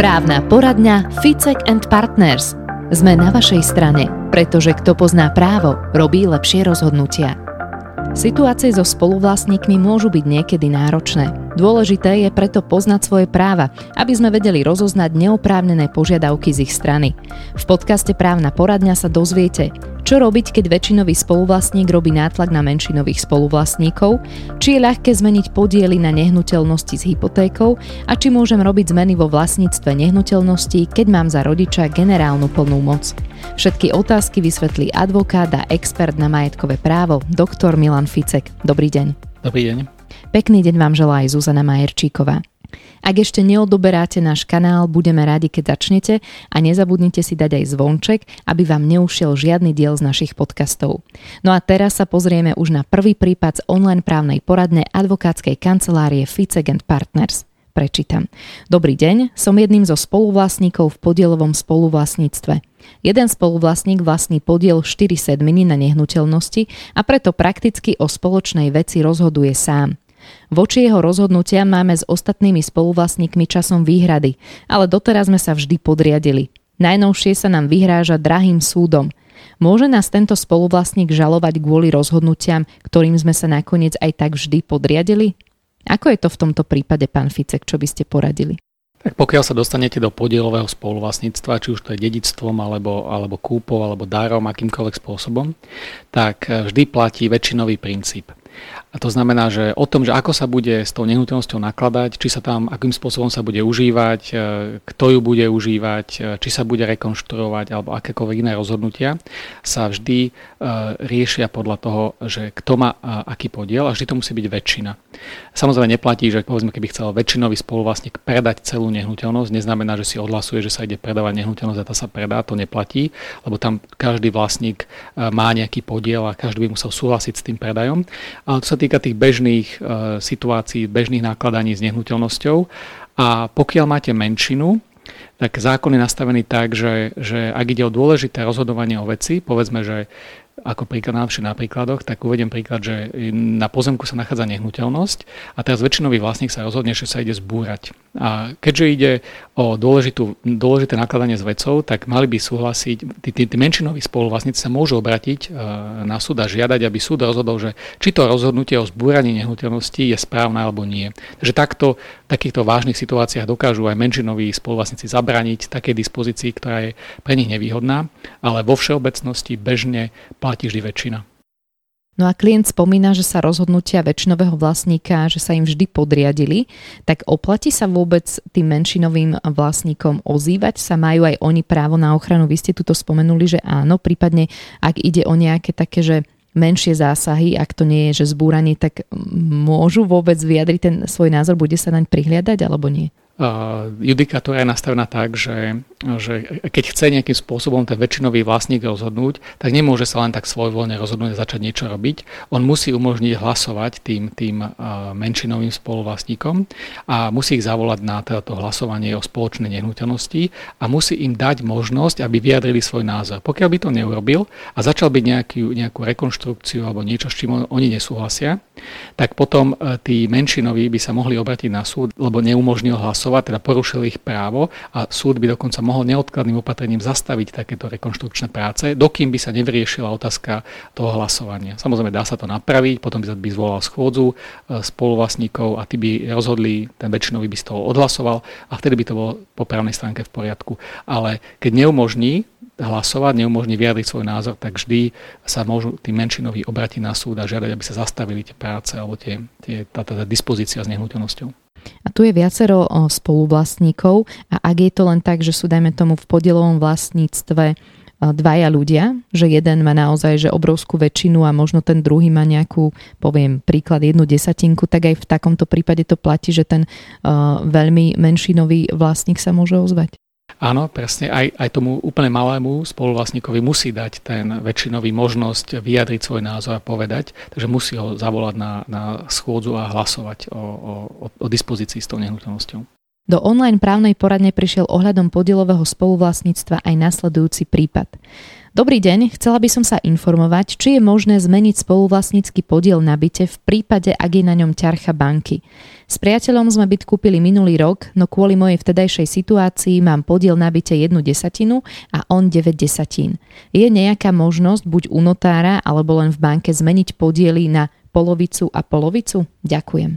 Právna poradňa Ficek and Partners. Sme na vašej strane, pretože kto pozná právo, robí lepšie rozhodnutia. Situácie so spoluvlastníkmi môžu byť niekedy náročné. Dôležité je preto poznať svoje práva, aby sme vedeli rozoznať neoprávnené požiadavky z ich strany. V podcaste Právna poradňa sa dozviete, čo robiť, keď väčšinový spoluvlastník robí nátlak na menšinových spoluvlastníkov, či je ľahké zmeniť podiely na nehnuteľnosti s hypotékou a či môžem robiť zmeny vo vlastníctve nehnuteľností, keď mám za rodiča generálnu plnú moc. Všetky otázky vysvetlí advokát a expert na majetkové právo, doktor Milan Ficek. Dobrý deň. Dobrý deň. Pekný deň vám želá aj Zuzana Majerčíková. Ak ešte neodoberáte náš kanál, budeme radi, keď začnete a nezabudnite si dať aj zvonček, aby vám neušiel žiadny diel z našich podcastov. No a teraz sa pozrieme už na prvý prípad z online právnej poradne advokátskej kancelárie Ficek Partners. Prečítam. Dobrý deň, som jedným zo spoluvlastníkov v podielovom spoluvlastníctve. Jeden spoluvlastník vlastní podiel 4 sedminy na nehnuteľnosti a preto prakticky o spoločnej veci rozhoduje sám. Voči jeho rozhodnutiam máme s ostatnými spoluvlastníkmi časom výhrady, ale doteraz sme sa vždy podriadili. Najnovšie sa nám vyhráža drahým súdom. Môže nás tento spoluvlastník žalovať kvôli rozhodnutiam, ktorým sme sa nakoniec aj tak vždy podriadili? Ako je to v tomto prípade, pán Ficek, čo by ste poradili? Tak pokiaľ sa dostanete do podielového spoluvlastníctva, či už to je dedictvom, alebo, alebo kúpou, alebo dárom, akýmkoľvek spôsobom, tak vždy platí väčšinový princíp. A to znamená, že o tom, že ako sa bude s tou nehnuteľnosťou nakladať, či sa tam, akým spôsobom sa bude užívať, e, kto ju bude užívať, e, či sa bude rekonštruovať alebo akékoľvek iné rozhodnutia, sa vždy e, riešia podľa toho, že kto má aký podiel a vždy to musí byť väčšina. Samozrejme neplatí, že povedzme, keby chcel väčšinový spoluvlastník predať celú nehnuteľnosť, neznamená, že si odhlasuje, že sa ide predávať nehnuteľnosť a tá sa predá, to neplatí, lebo tam každý vlastník má nejaký podiel a každý by musel súhlasiť s tým predajom. Ale to sa týka tých bežných e, situácií, bežných nákladaní s nehnuteľnosťou. A pokiaľ máte menšinu, tak zákon je nastavený tak, že, že ak ide o dôležité rozhodovanie o veci, povedzme, že ako príklad na na príkladoch, tak uvediem príklad, že na pozemku sa nachádza nehnuteľnosť a teraz väčšinový vlastník sa rozhodne, že sa ide zbúrať. A keďže ide o dôležitú, dôležité nakladanie s vecou, tak mali by súhlasiť, tí, tí, tí menšinoví spoluvlastníci sa môžu obratiť e, na súd a žiadať, aby súd rozhodol, že či to rozhodnutie o zbúraní nehnuteľnosti je správne alebo nie. Takže takto v takýchto vážnych situáciách dokážu aj menšinoví spoluvlastníci zabraniť takej dispozícii, ktorá je pre nich nevýhodná, ale vo všeobecnosti bežne platí vždy väčšina. No a klient spomína, že sa rozhodnutia väčšinového vlastníka, že sa im vždy podriadili, tak oplatí sa vôbec tým menšinovým vlastníkom ozývať? Sa majú aj oni právo na ochranu? Vy ste tuto spomenuli, že áno, prípadne ak ide o nejaké také, že menšie zásahy, ak to nie je, že zbúranie, tak môžu vôbec vyjadriť ten svoj názor, bude sa naň prihliadať alebo nie? Judikatúra je nastavená tak, že, že keď chce nejakým spôsobom ten väčšinový vlastník rozhodnúť, tak nemôže sa len tak svojvoľne rozhodnúť a začať niečo robiť. On musí umožniť hlasovať tým, tým menšinovým spoluvlastníkom a musí ich zavolať na teda to hlasovanie o spoločnej nehnuteľnosti a musí im dať možnosť, aby vyjadrili svoj názor. Pokiaľ by to neurobil a začal byť nejaký, nejakú rekonštrukciu alebo niečo, s čím oni nesúhlasia, tak potom e, tí menšinoví by sa mohli obratiť na súd, lebo neumožnil hlasovať hlasovať, teda porušil ich právo a súd by dokonca mohol neodkladným opatrením zastaviť takéto rekonštrukčné práce, dokým by sa nevyriešila otázka toho hlasovania. Samozrejme dá sa to napraviť, potom by by zvolal schôdzu e, spoluvlastníkov a tí by rozhodli, ten väčšinový by z toho odhlasoval a vtedy by to bolo po právnej stránke v poriadku. Ale keď neumožní hlasovať, neumožní vyjadriť svoj názor, tak vždy sa môžu tí menšinoví obratiť na súd a žiadať, aby sa zastavili tie práce alebo tie, tie, tá, tá, tá dispozícia s nehnuteľnosťou. A tu je viacero spoluvlastníkov a ak je to len tak, že sú dajme tomu v podielovom vlastníctve dvaja ľudia, že jeden má naozaj že obrovskú väčšinu a možno ten druhý má nejakú, poviem príklad, jednu desatinku, tak aj v takomto prípade to platí, že ten uh, veľmi menšinový vlastník sa môže ozvať. Áno, presne. Aj, aj tomu úplne malému spoluvlastníkovi musí dať ten väčšinový možnosť vyjadriť svoj názor a povedať, takže musí ho zavolať na, na schôdzu a hlasovať o, o, o dispozícii s tou nehnuteľnosťou. Do online právnej poradne prišiel ohľadom podielového spoluvlastníctva aj nasledujúci prípad. Dobrý deň, chcela by som sa informovať, či je možné zmeniť spoluvlastnícky podiel na byte v prípade, ak je na ňom ťarcha banky. S priateľom sme byt kúpili minulý rok, no kvôli mojej vtedajšej situácii mám podiel na byte jednu desatinu a on 9 desatín. Je nejaká možnosť buď u notára alebo len v banke zmeniť podiely na polovicu a polovicu? Ďakujem.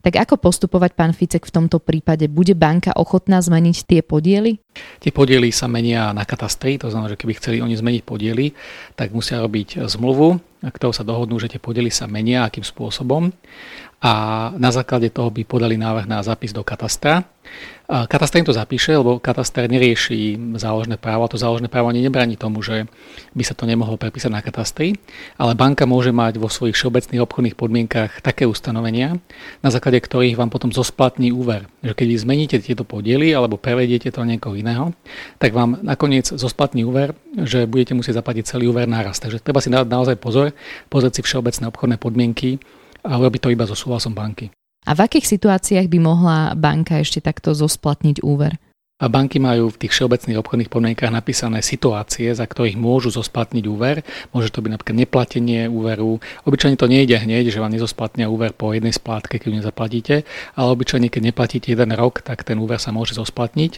Tak ako postupovať, pán Ficek, v tomto prípade? Bude banka ochotná zmeniť tie podiely? Tie podiely sa menia na katastri, to znamená, že keby chceli oni zmeniť podiely, tak musia robiť zmluvu, ktorou sa dohodnú, že tie podiely sa menia, akým spôsobom a na základe toho by podali návrh na zápis do katastra. Kataster im to zapíše, lebo kataster nerieši záložné právo a to záložné právo ani nebráni tomu, že by sa to nemohlo prepísať na katastri, ale banka môže mať vo svojich všeobecných obchodných podmienkach také ustanovenia, na základe ktorých vám potom zosplatní úver. Že keď zmeníte tieto podiely alebo prevediete to niekoho iného, tak vám nakoniec zosplatní úver, že budete musieť zaplatiť celý úver naraz. Takže treba si dať naozaj pozor, pozrieť si všeobecné obchodné podmienky a urobiť to iba so súhlasom banky. A v akých situáciách by mohla banka ešte takto zosplatniť úver? A banky majú v tých všeobecných obchodných podmienkach napísané situácie, za ktorých môžu zosplatniť úver. Môže to byť napríklad neplatenie úveru. Obyčajne to nejde hneď, že vám nezosplatnia úver po jednej splátke, keď ju nezaplatíte, ale obyčajne, keď neplatíte jeden rok, tak ten úver sa môže zosplatniť.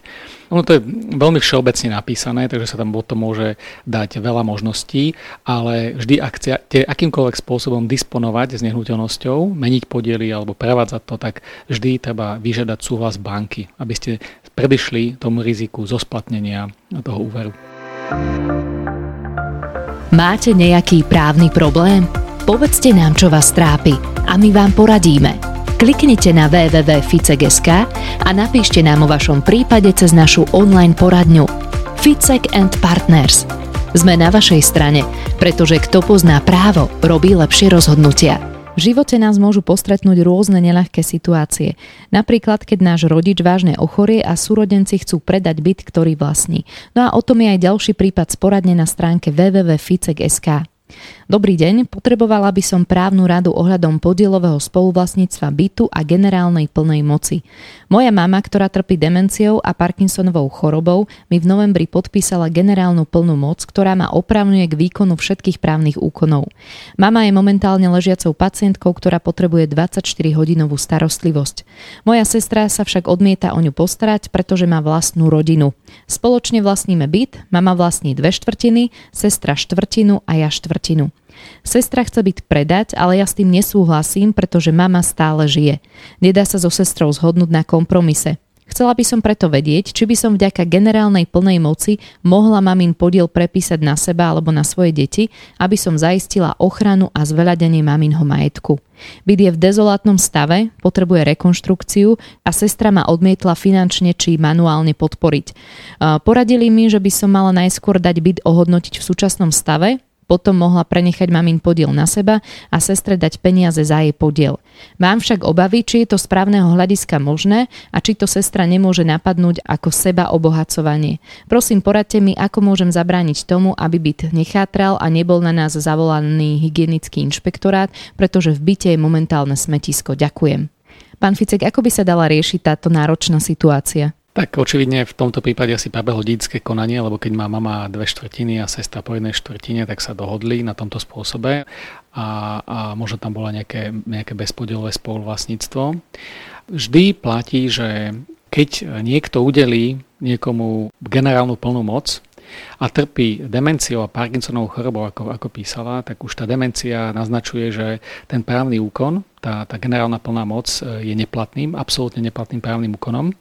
Ono to je veľmi všeobecne napísané, takže sa tam potom môže dať veľa možností, ale vždy ak chcete akýmkoľvek spôsobom disponovať s nehnuteľnosťou, meniť podiely alebo prevádzať to, tak vždy treba vyžiadať súhlas banky, aby ste predišli tomu riziku zosplatnenia toho úveru. Máte nejaký právny problém? Povedzte nám, čo vás trápi a my vám poradíme. Kliknite na www.ficek.sk a napíšte nám o vašom prípade cez našu online poradňu Ficek and Partners. Sme na vašej strane, pretože kto pozná právo, robí lepšie rozhodnutia. V živote nás môžu postretnúť rôzne neľahké situácie. Napríklad, keď náš rodič vážne ochorie a súrodenci chcú predať byt, ktorý vlastní. No a o tom je aj ďalší prípad sporadne na stránke www.ficek.sk. Dobrý deň, potrebovala by som právnu radu ohľadom podielového spoluvlastníctva bytu a generálnej plnej moci. Moja mama, ktorá trpí demenciou a Parkinsonovou chorobou, mi v novembri podpísala generálnu plnú moc, ktorá ma opravňuje k výkonu všetkých právnych úkonov. Mama je momentálne ležiacou pacientkou, ktorá potrebuje 24-hodinovú starostlivosť. Moja sestra sa však odmieta o ňu postarať, pretože má vlastnú rodinu. Spoločne vlastníme byt, mama vlastní dve štvrtiny, sestra štvrtinu a ja štvrtinu. Sestra chce byť predať, ale ja s tým nesúhlasím, pretože mama stále žije. Nedá sa so sestrou zhodnúť na kompromise. Chcela by som preto vedieť, či by som vďaka generálnej plnej moci mohla mamin podiel prepísať na seba alebo na svoje deti, aby som zaistila ochranu a zveľadenie maminho majetku. Byt je v dezolátnom stave, potrebuje rekonštrukciu a sestra ma odmietla finančne či manuálne podporiť. Poradili mi, že by som mala najskôr dať byt ohodnotiť v súčasnom stave, potom mohla prenechať mamin podiel na seba a sestre dať peniaze za jej podiel. Mám však obavy, či je to správneho hľadiska možné a či to sestra nemôže napadnúť ako seba obohacovanie. Prosím, poradte mi, ako môžem zabrániť tomu, aby byt nechátral a nebol na nás zavolaný hygienický inšpektorát, pretože v byte je momentálne smetisko. Ďakujem. Pán Ficek, ako by sa dala riešiť táto náročná situácia? Tak očividne v tomto prípade asi prebehlo dedické konanie, lebo keď má mama dve štvrtiny a sestra po jednej štvrtine, tak sa dohodli na tomto spôsobe a, a možno tam bola nejaké, nejaké bezpodielové spoluvlastníctvo. Vždy platí, že keď niekto udelí niekomu generálnu plnú moc, a trpí demenciou a Parkinsonovou chorobou, ako, ako písala, tak už tá demencia naznačuje, že ten právny úkon tá, tá generálna plná moc e, je neplatným, absolútne neplatným právnym úkonom.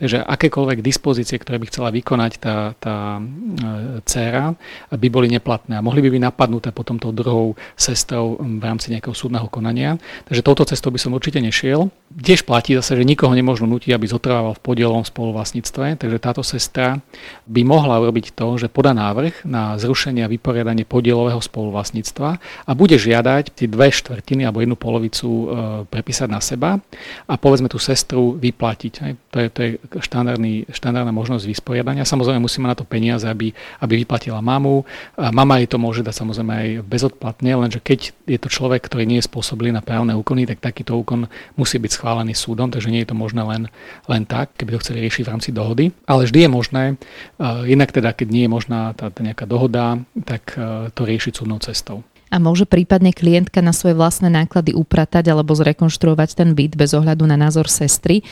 Takže akékoľvek dispozície, ktoré by chcela vykonať tá, tá e, dcéra, by boli neplatné a mohli by byť napadnuté potom tou druhou sestrou v rámci nejakého súdneho konania. Takže touto cestou by som určite nešiel. Tiež platí zase, že nikoho nemôžu nutiť, aby zotrvával v podielovom spoluvlastníctve, takže táto sestra by mohla urobiť to, že podá návrh na zrušenie a vyporiadanie podielového spoluvlastníctva a bude žiadať tie dve štvrtiny alebo jednu polovicu prepísať na seba a povedzme tú sestru vyplatiť. To je, to je štandardný, štandardná možnosť vysporiadania. Samozrejme musíme na to peniaze, aby, aby vyplatila mamu. A mama jej to môže dať samozrejme aj bezodplatne, lenže keď je to človek, ktorý nie je spôsobilý na právne úkony, tak takýto úkon musí byť schválený súdom, takže nie je to možné len, len tak, keby to chceli riešiť v rámci dohody. Ale vždy je možné, inak teda, keď nie je možná tá, tá nejaká dohoda, tak to riešiť súdnou cestou a môže prípadne klientka na svoje vlastné náklady upratať alebo zrekonštruovať ten byt bez ohľadu na názor sestry,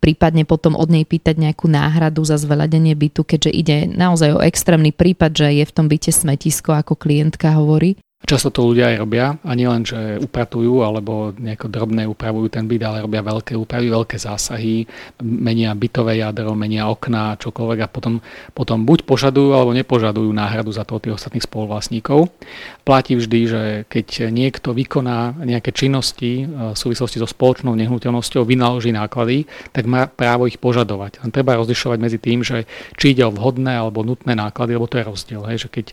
prípadne potom od nej pýtať nejakú náhradu za zveľadenie bytu, keďže ide naozaj o extrémny prípad, že je v tom byte smetisko, ako klientka hovorí. Často to ľudia aj robia a nie len, že upratujú alebo nejako drobné upravujú ten byt, ale robia veľké úpravy, veľké zásahy, menia bytové jadro, menia okná, čokoľvek a potom, potom buď požadujú alebo nepožadujú náhradu za to od tých ostatných spoluvlastníkov. Platí vždy, že keď niekto vykoná nejaké činnosti e, v súvislosti so spoločnou nehnuteľnosťou, vynaloží náklady, tak má právo ich požadovať. Len treba rozlišovať medzi tým, že či ide o vhodné alebo nutné náklady, lebo to je rozdiel. Hej, že keď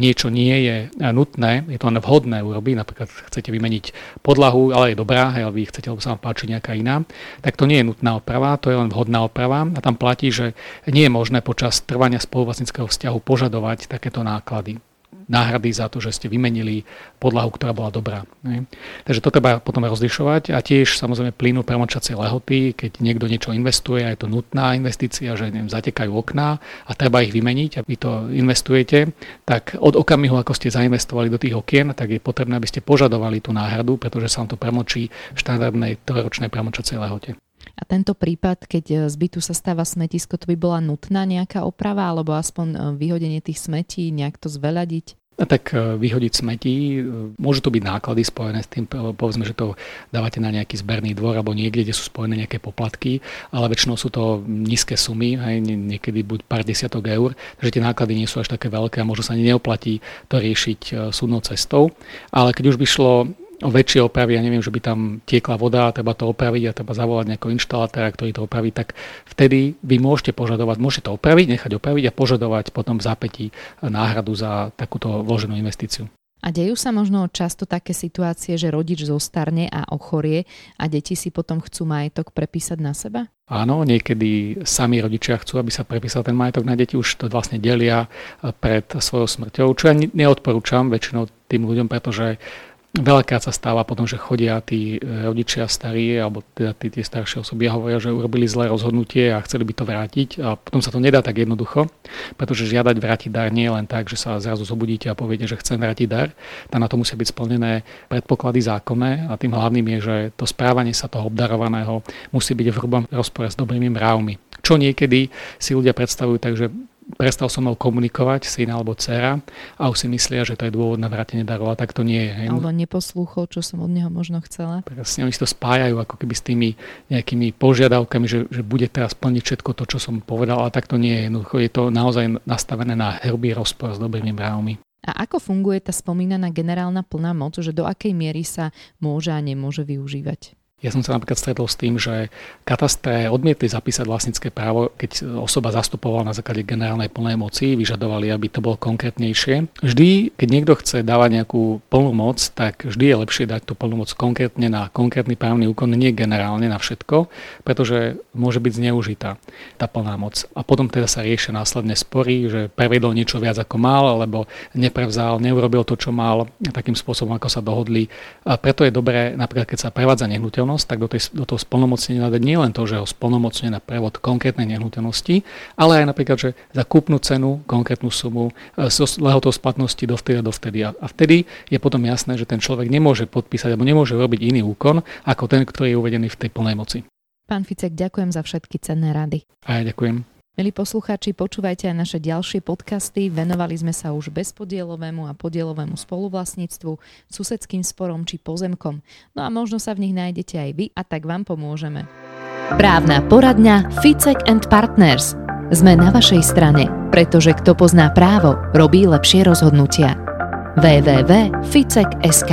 niečo nie je nutné, je to len vhodné urobiť, napríklad chcete vymeniť podlahu, ale je dobrá, hej, ale vy chcete, lebo sa vám páči nejaká iná, tak to nie je nutná oprava, to je len vhodná oprava. A tam platí, že nie je možné počas trvania spoluvlastnického vzťahu požadovať takéto náklady náhrady za to, že ste vymenili podlahu, ktorá bola dobrá. Ne? Takže to treba potom rozlišovať a tiež samozrejme plynú premočacie lehoty, keď niekto niečo investuje a je to nutná investícia, že neviem, zatekajú okná a treba ich vymeniť a vy to investujete, tak od okamihu, ako ste zainvestovali do tých okien, tak je potrebné, aby ste požadovali tú náhradu, pretože sa vám to premočí v štandardnej trojročnej premočacej lehote. A tento prípad, keď e, z bytu sa stáva smetisko, to by bola nutná nejaká oprava alebo aspoň e, vyhodenie tých smetí, nejak to zveľadiť? A tak e, vyhodiť smetí, môžu to byť náklady spojené s tým, povedzme, že to dávate na nejaký zberný dvor alebo niekde, kde sú spojené nejaké poplatky, ale väčšinou sú to nízke sumy, aj niekedy buď pár desiatok eur, takže tie náklady nie sú až také veľké a možno sa ani neoplatí to riešiť súdnou cestou. Ale keď už by šlo väčšie opravy, ja neviem, že by tam tiekla voda a treba to opraviť a treba zavolať nejakého inštalatéra, ktorý to opraví, tak vtedy vy môžete požadovať, môžete to opraviť, nechať opraviť a požadovať potom v zápätí náhradu za takúto vloženú investíciu. A dejú sa možno často také situácie, že rodič zostarne a ochorie a deti si potom chcú majetok prepísať na seba? Áno, niekedy sami rodičia chcú, aby sa prepísal ten majetok na deti, už to vlastne delia pred svojou smrťou, čo ja neodporúčam väčšinou tým ľuďom, pretože Veľakrát sa stáva potom, že chodia tí e, rodičia starí, alebo teda tí, tie staršie osoby a hovoria, že urobili zlé rozhodnutie a chceli by to vrátiť a potom sa to nedá tak jednoducho, pretože žiadať vrátiť dar nie je len tak, že sa zrazu zobudíte a poviete, že chcem vrátiť dar. Tam na to musia byť splnené predpoklady zákonné a tým hlavným je, že to správanie sa toho obdarovaného musí byť v hrubom rozpore s dobrými mravmi. Čo niekedy si ľudia predstavujú tak, že prestal so mnou komunikovať syn alebo dcera a už si myslia, že to je dôvod na vrátenie darov a tak to nie je. Hej. Alebo neposlúchol, čo som od neho možno chcela. Presne, oni si to spájajú ako keby s tými nejakými požiadavkami, že, že bude teraz plniť všetko to, čo som povedal, ale tak to nie je. Jednoducho je to naozaj nastavené na hrubý rozpor s dobrými mravmi. A ako funguje tá spomínaná generálna plná moc, že do akej miery sa môže a nemôže využívať? Ja som sa napríklad stretol s tým, že katastre odmietli zapísať vlastnícke právo, keď osoba zastupovala na základe generálnej plnej moci, vyžadovali, aby to bolo konkrétnejšie. Vždy, keď niekto chce dávať nejakú plnú moc, tak vždy je lepšie dať tú plnú moc konkrétne na konkrétny právny úkon, nie generálne na všetko, pretože môže byť zneužitá tá plná moc. A potom teda sa riešia následne spory, že prevedol niečo viac ako mal, alebo neprevzal, neurobil to, čo mal, takým spôsobom, ako sa dohodli. A preto je dobré, napríklad keď sa prevádza nehnuteľnosť, nehnuteľnosť, tak do, tej, do toho spolnomocnenia dať nie len to, že ho spolnomocne na prevod konkrétnej nehnuteľnosti, ale aj napríklad, že za kúpnu cenu, konkrétnu sumu, e, so lehotou splatnosti dovtedy a dovtedy. A vtedy je potom jasné, že ten človek nemôže podpísať alebo nemôže robiť iný úkon ako ten, ktorý je uvedený v tej plnej moci. Pán Ficek, ďakujem za všetky cenné rady. A ja ďakujem. Milí poslucháči, počúvajte aj naše ďalšie podcasty. Venovali sme sa už bezpodielovému a podielovému spoluvlastníctvu, susedským sporom či pozemkom. No a možno sa v nich nájdete aj vy a tak vám pomôžeme. Právna poradňa Ficek and Partners. Sme na vašej strane, pretože kto pozná právo, robí lepšie rozhodnutia. www.ficek.sk